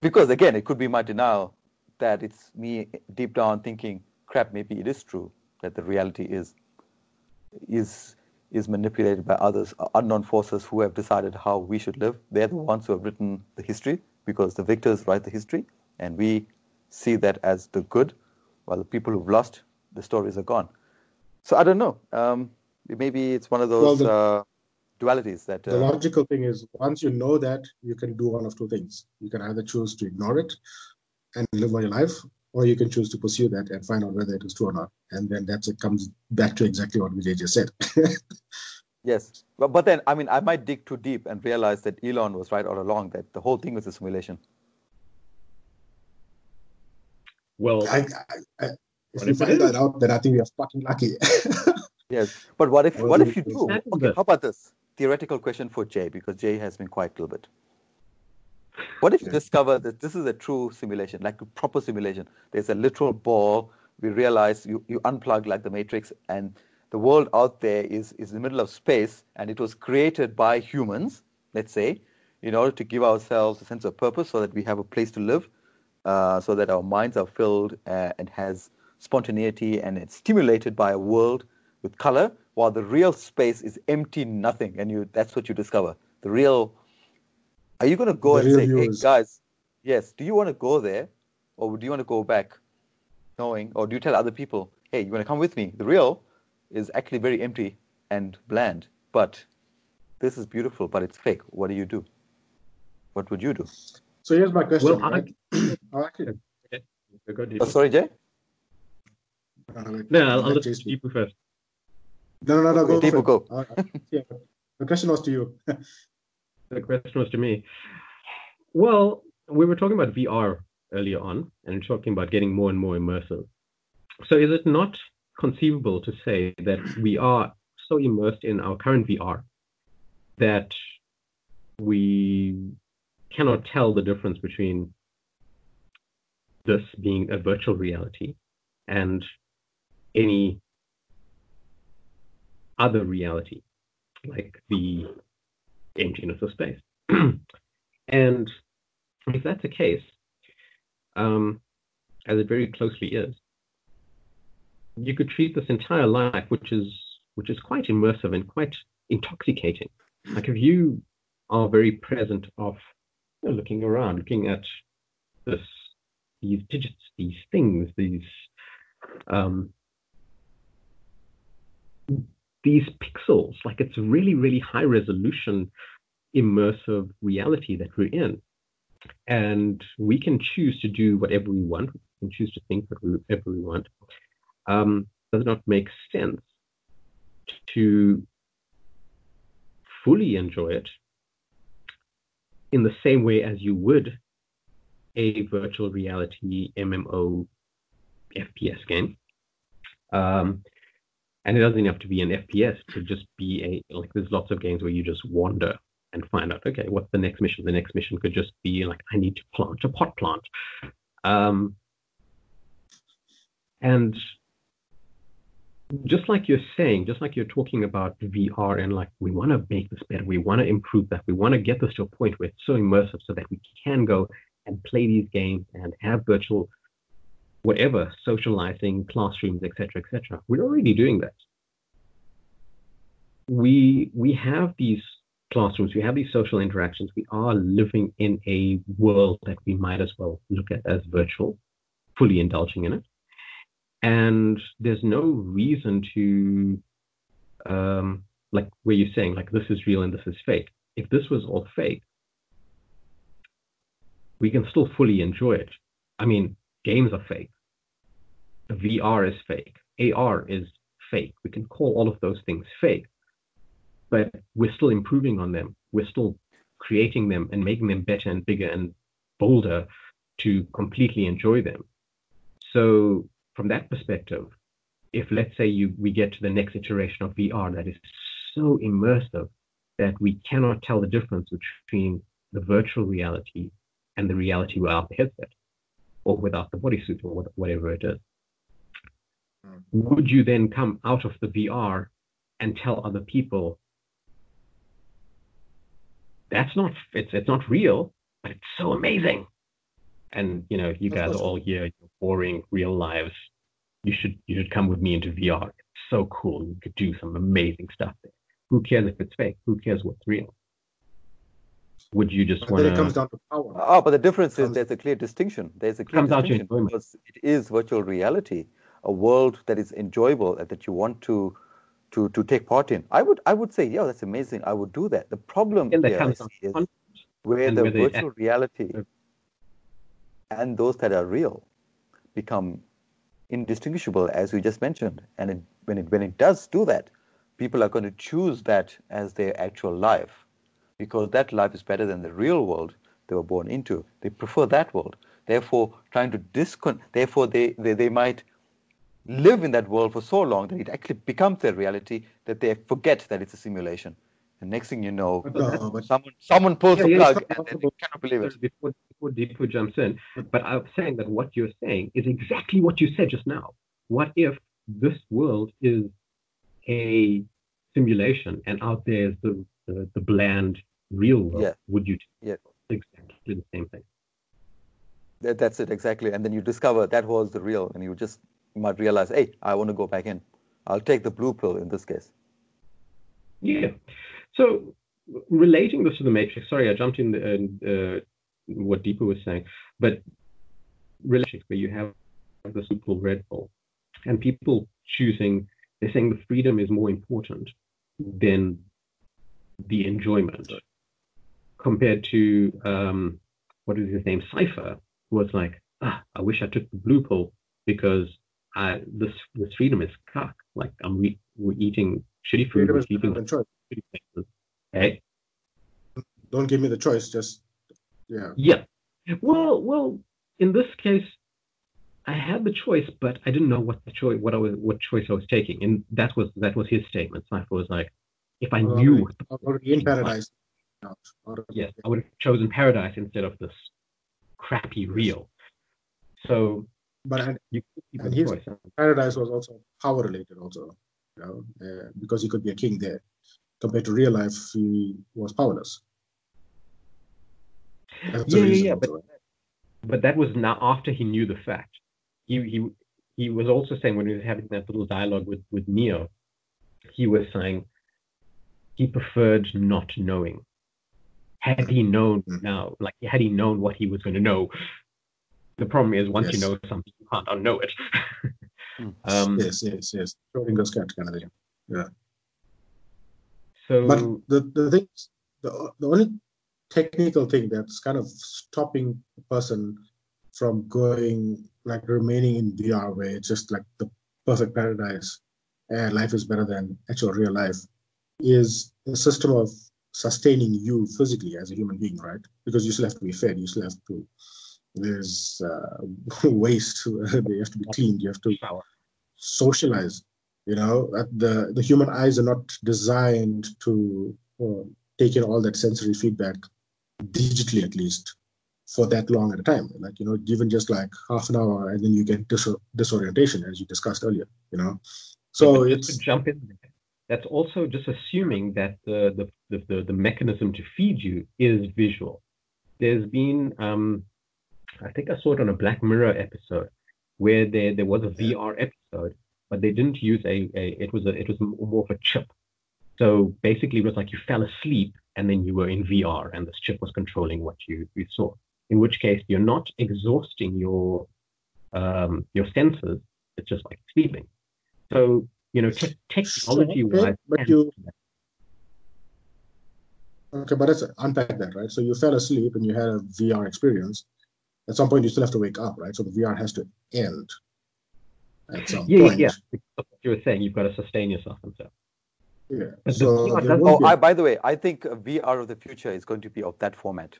because again, it could be my denial that it's me deep down thinking, crap, maybe it is true that the reality is is is manipulated by others, unknown forces who have decided how we should live. They're the ones who have written the history because the victors write the history and we see that as the good, while the people who've lost, the stories are gone. So I don't know. Um, maybe it's one of those well, the, uh, dualities that. Uh, the logical thing is, once you know that, you can do one of two things. You can either choose to ignore it and live your life, or you can choose to pursue that and find out whether it is true or not. And then that's it comes back to exactly what Vijay just said. yes. But, but then, I mean, I might dig too deep and realize that Elon was right all along, that the whole thing was a simulation. Well, I, I, I, if you find that out, then I think we are fucking lucky. yes. But what if, what if you do? Okay, how about this? Theoretical question for Jay, because Jay has been quiet a little bit. What if you discover that this is a true simulation, like a proper simulation? There's a literal ball. We realize you, you unplug like the Matrix, and the world out there is, is in the middle of space, and it was created by humans, let's say, in order to give ourselves a sense of purpose so that we have a place to live, uh, so that our minds are filled uh, and has spontaneity and it's stimulated by a world with color, while the real space is empty, nothing, and you that's what you discover. The real are you going to go the and say, viewers. hey, guys, yes, do you want to go there? Or do you want to go back knowing, or do you tell other people, hey, you want to come with me? The real is actually very empty and bland, but this is beautiful, but it's fake. What do you do? What would you do? So here's my question. Well, right? I, actually, okay. oh, sorry, Jay? Uh, no, I'll, I'll let you first. No, no, no, no, go. People go. Uh, yeah, the question was to you. the question was to me. Well, we were talking about VR earlier on and talking about getting more and more immersive. So is it not conceivable to say that we are so immersed in our current VR that we cannot tell the difference between this being a virtual reality and any other reality, like the emptiness of space. and if that's the case, um, as it very closely is, you could treat this entire life, which is which is quite immersive and quite intoxicating. Like if you are very present of you know, looking around, looking at this, these digits, these things, these um, these pixels, like it's really, really high resolution, immersive reality that we're in. And we can choose to do whatever we want. We can choose to think whatever we want. Um, does not make sense to fully enjoy it in the same way as you would a virtual reality MMO FPS game. Um, and it doesn't even have to be an FPS to just be a like there's lots of games where you just wander and find out okay what's the next mission? The next mission could just be like i need to plant a pot plant. Um, and just like you're saying just like you're talking about vr and like we want to make this better we want to improve that we want to get this to a point where it's so immersive so that we can go and play these games and have virtual whatever, socializing, classrooms, etc., etc. We're already doing that. We we have these classrooms, we have these social interactions. We are living in a world that we might as well look at as virtual, fully indulging in it. And there's no reason to, um, like where you're saying, like this is real and this is fake. If this was all fake, we can still fully enjoy it. I mean, games are fake. VR is fake. AR is fake. We can call all of those things fake, but we're still improving on them. We're still creating them and making them better and bigger and bolder to completely enjoy them. So from that perspective, if let's say you we get to the next iteration of VR that is so immersive that we cannot tell the difference between the virtual reality and the reality without the headset or without the bodysuit or whatever it is hmm. would you then come out of the VR and tell other people that's not it's it's not real, but it's so amazing. And you know, you guys are all here, your boring real lives. You should you should come with me into VR. It's so cool. You could do some amazing stuff there. Who cares if it's fake? Who cares what's real? Would you just want to? It comes down to power. Oh, but the difference is there's a clear distinction. There's a clear comes distinction because it is virtual reality a world that is enjoyable and that you want to to to take part in. I would I would say, yeah, that's amazing. I would do that. The problem here is where the virtual reality and those that are real. become indistinguishable, as we just mentioned. And it, when it when it does do that, people are going to choose that as their actual life because that life is better than the real world they were born into. They prefer that world. Therefore, trying to discon therefore they, they, they might live in that world for so long that it actually becomes their reality that they forget that it's a simulation. And next thing you know, No, uh, but someone someone pulls Yeah, the yeah, plug it's and not they cannot believe it. before, before Deepu jumps in. But I'm saying that what you're saying is exactly what you said just now. What if this world is a simulation and out there is the, the, the bland real world? Yeah. Would you Yeah. exactly the same thing? That, that's it exactly. And then you discover that was the real, and you just might realize, hey, I want to go back in. I'll take the blue pill in this case. Yeah. So relating this to the Matrix, sorry, I jumped in the, uh, what Deepa was saying, but relating where you have this called red pill, and people choosing, they're saying the freedom is more important than the enjoyment, compared to um, what is his name, Cypher, who was like, ah, I wish I took the blue pill because I, this this freedom is cock. Like I'm re- we're eating shitty food, we're is sleeping better than choice. shitty places. Hey, Don't give me the choice. Just yeah. yeah. Well, well, in this case, I had the choice, but I didn't know what the choice, what I was, what choice I was taking, and that was that was his statement. Cypher was like, if I knew, what the- already in paradise. Yes, I would have chosen paradise instead of this crappy real. So But and you And he's- choice. paradise was also power related, also. You know, uh, because he could be a king there. Compared to real life, he was powerless. That's Yeah, yeah, yeah, also. but that was now after he knew the fact. He he he was also saying when he was having that little dialogue with with Neo, he was saying he preferred not knowing. Had he known now, like had he known what he was going to know, the problem is once you know something, you can't unknow it. Hmm. um, yes, yes, yes. Schrodinger's cat kind of thing. so But the the thing, the the only technical thing that's kind of stopping a person from going like remaining in VR, where it's just like the perfect paradise, and life is better than actual real life, is a system of sustaining you physically as a human being, right? Because you still have to be fed, you still have to. There's uh, waste. they have to be cleaned. You have to socialize. You know, the the human eyes are not designed to uh, take in all that sensory feedback digitally, at least for that long at a time. Like you know, given just like half an hour, and then you get dis- disorientation, as you discussed earlier. You know, so it's jump in there, that's also just assuming that the, the, the, the, the mechanism to feed you is visual. There's been, um, I think I saw it on a Black Mirror episode where there, there was a VR episode, but they didn't use a, a it was a it was more of a chip. So basically, it was like you fell asleep and then you were in VR, and this chip was controlling what you, you saw. In which case, you're not exhausting your um, your senses. It's just like sleeping. So you know, te- technology wise, okay, but you okay, but let's unpack that, right? So you fell asleep and you had a VR experience. At some point, you still have to wake up, right? So the VR has to end at some yeah, yeah, point. yeah. Because what you were saying, you've got to sustain yourself and so. Yeah. So VR there doesn't- won't Oh, be- I, by the way, I think uh, VR of the future is going to be of that format.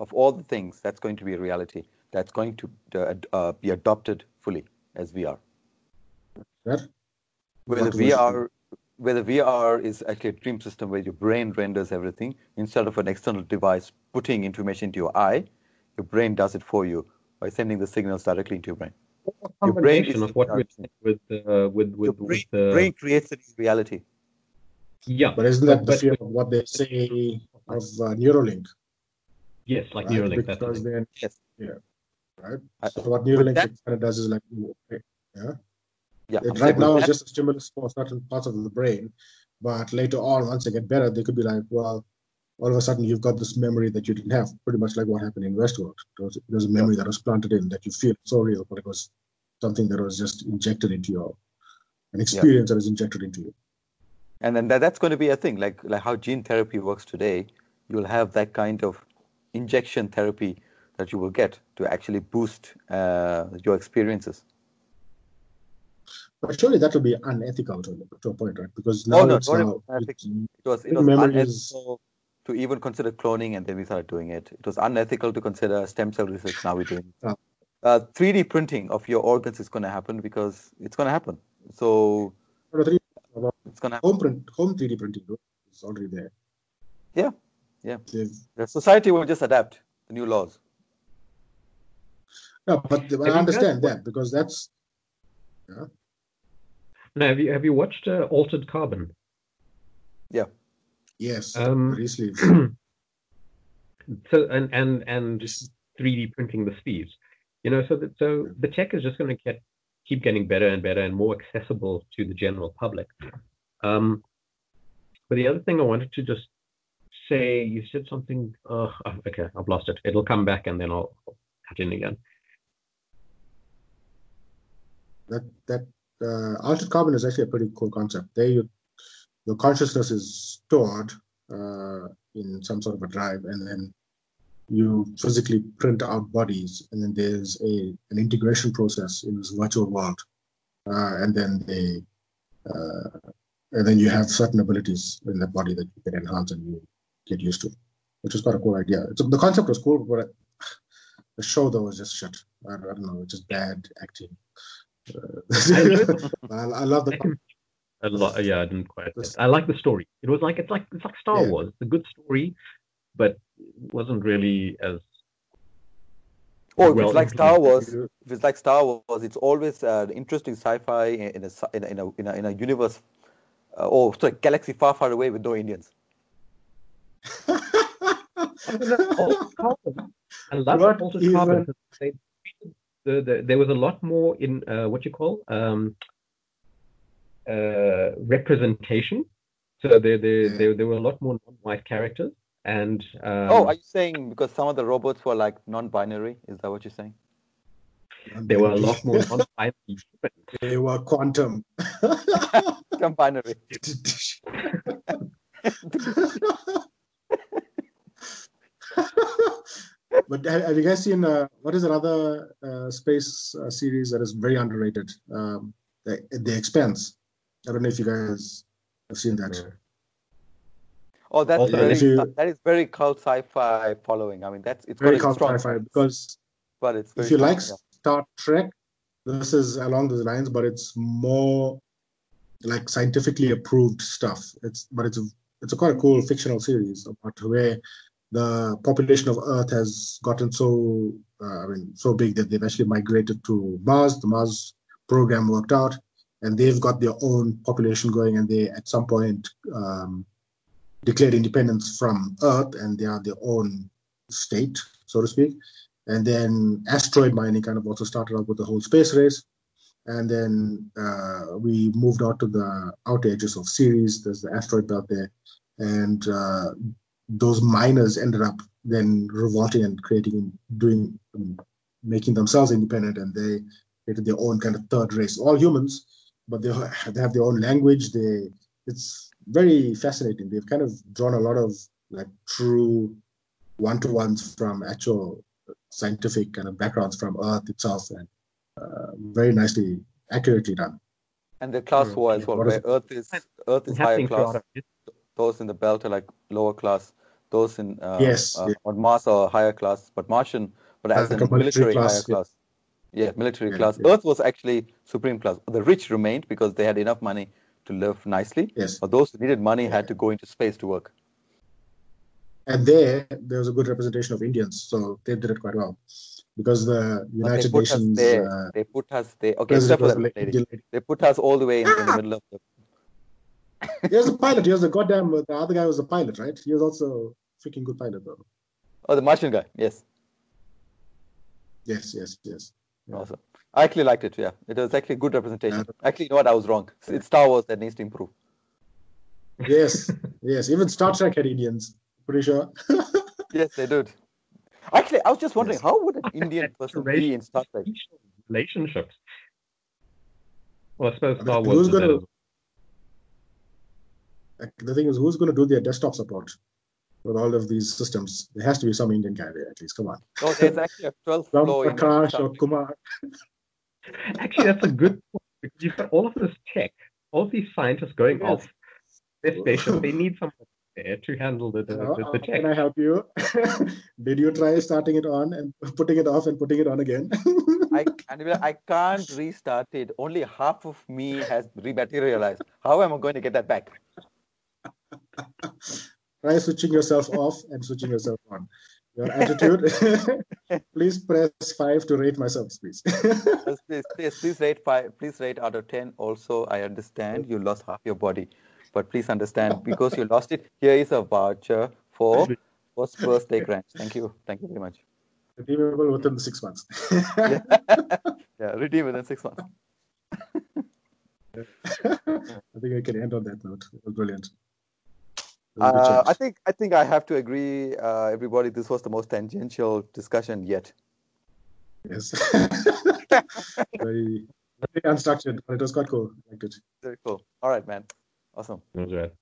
Of all the things, that's going to be a reality. That's going to uh, uh, be adopted fully as VR. that Where the VR, where the VR is actually a dream system where your brain renders everything instead of an external device putting information into your eye. Your brain does it for you by sending the signals directly into your brain. Your brain is of what we're saying with uh, with Your with, brain, with the brain creates the reality. yeah, But isn't that the fear with- of what they say of uh, Neuralink? Yes, like right? Neuralink. Because thing. then, Yes. yeah, right. I- So what Neuralink that- kind of does is like, yeah, Yeah, it, right now it's just a stimulus for certain parts of the brain, but later on, once they get better, they could be like, well, all of a sudden you've got this memory that you didn't have, pretty much like what happened in Westworld. There was, there's a memory that was planted in that you feel so real, but it was something that was just injected into your, an experience that was injected into you. And then that, that's going to be a thing, like like how gene therapy works today. You'll have that kind of injection therapy that you will get to actually boost uh, your experiences. But surely that will be unethical to, to a point, right? Because now oh, no, it's now, it, It was it was unethical to even consider cloning, and then we started doing it. It was unethical to consider stem cell research. Now we're doing. it. Uh, 3D printing of your organs is going to happen because it's going to happen. So it's going to happen. home print, home 3D printing is already there. Yeah, yeah. They've- The society will just adapt the new laws. No, but you I understand that because that's Now, have you have you watched uh, Altered Carbon? Yeah. Yes, Um, recently. so and and and just 3D printing the sleeves. You know, so that so the tech is just going to get keep getting better and better and more accessible to the general public. Um, but the other thing I wanted to just say, you said something. Uh, okay, I've lost it. It'll come back and then I'll, cut in again. that that uh, altered carbon is actually a pretty cool concept. There, you, your consciousness is stored uh, in some sort of a drive, and then you physically print out bodies, and then there's a an integration process in this virtual world, uh, and then they uh, and then you have certain abilities in that body that you can enhance and you get used to, which is quite a cool idea. It's, the concept was cool, but the show though was just shit. I, I don't know, it's just bad acting. Uh, I, I love the I can- A lot, yeah, I didn't quite. I like the story. It was like it's like it's like Star Yeah. Wars. It's a good story, but it wasn't really as Oh, if well it's like Star. Wars, if it's like Star Wars, it's always uh, interesting sci-fi in in a in a in a in a, in a universe. Uh, oh, sorry, galaxy far, far away with no Indians. Altered Carbon. I love Not Altered even- Carbon. 'cause They, the, the, there was a lot more in uh, what you call um, uh, representation. So there, there, Yeah. there, there were a lot more non-white characters, and um, oh, are you saying because some of the robots were like non-binary? Is that what you're saying? there were a lot more non-binary humans. they were quantum. Non-binary. but have, have you guys seen uh, what is another uh, space uh, series that is very underrated? Um, the, the Expanse. I don't know if you guys have seen that. Oh, that's Also, very if you- that is very cult sci-fi following. I mean, that's it's Very got a cult strong sci-fi because but it's very if you strong, like yeah. Star Trek, this is along those lines, but it's more like scientifically approved stuff. It's but it's a it's a quite a cool fictional series about where the population of Earth has gotten so uh, I mean so big that they've actually migrated to Mars. The Mars program worked out, and they've got their own population going, and they at some point um, declared independence from Earth, and they are their own state, so to speak. And then asteroid mining kind of also started out with the whole space race. And then uh, we moved out to the outer edges of Ceres. There's the asteroid belt there. And uh, those miners ended up then revolting and creating, doing, um, making themselves independent. And they created their own kind of third race, all humans, but they, they have their own language. They, it's very fascinating. They've kind of drawn a lot of like true one-to-ones from actual scientific kind of backgrounds from Earth itself, and uh, very nicely, accurately done. And the class war as well, What is where Earth is Earth is higher class. Those in the belt are like lower class. Those in uh, Yes, uh, yeah. on Mars are higher class, but Martian, but as in a military military class, higher yeah. class. Yeah, military Yeah, class. Earth was actually supreme class. The rich remained because they had enough money to live nicely. Yes, But those who needed money had to go into space to work. and there there was a good representation of Indians, so they did it quite well, because the they United us Nations there. uh, They put us there. Okay, except for that lady. Lady. They put us all the way in, in the middle of the. He was a pilot. He was a goddamn. The other guy was a pilot, right? He was also freaking good pilot, though. Oh, the Martian guy. Yes. Yes, yes, yes. Yeah. Awesome. I actually liked it. Yeah, it was actually good representation. Yeah. Actually, you know what? I was wrong. It's Star Wars that needs to improve. Yes, yes. Even Star Trek had Indians. Pretty sure. Yes, they did. Actually, I was just wondering Yes. how would an Indian person be in Star Trek? relationships. Well, I suppose I Star mean, Wars who's gonna- as well. Like, the thing is, who's going to do their desktop support? With all of these systems. There has to be some Indian guy there at least. Come on. No, there's actually a 12th Some floor. Prakash or Kumar. Actually, that's a good point. because You've got all of this tech, all of these scientists going Yes. off their station. They need someone there to handle the, the, You the, the uh, tech. can I help you? Did you try starting it on and putting it off and putting it on again? I, and I can't restart it. Only half of me has rematerialized. How am I going to get that back? Try switching yourself off and switching yourself on. Your attitude. please press five to rate myself, please. Please, please, please, please rate five. Please rate out of ten. Also, I understand you lost half your body, but please understand because you lost it. Here is a voucher for first birthday grant. Thank you. Thank you very much. Redeemable within six months. Yeah, redeem within six months. I think I can end on that note. It was brilliant. It was a good Uh. I think I think I have to agree, uh, everybody. This was the most tangential discussion yet. Yes. very, very unstructured, but it was quite cool. I liked it. Very cool. All right, man. Awesome. That's right.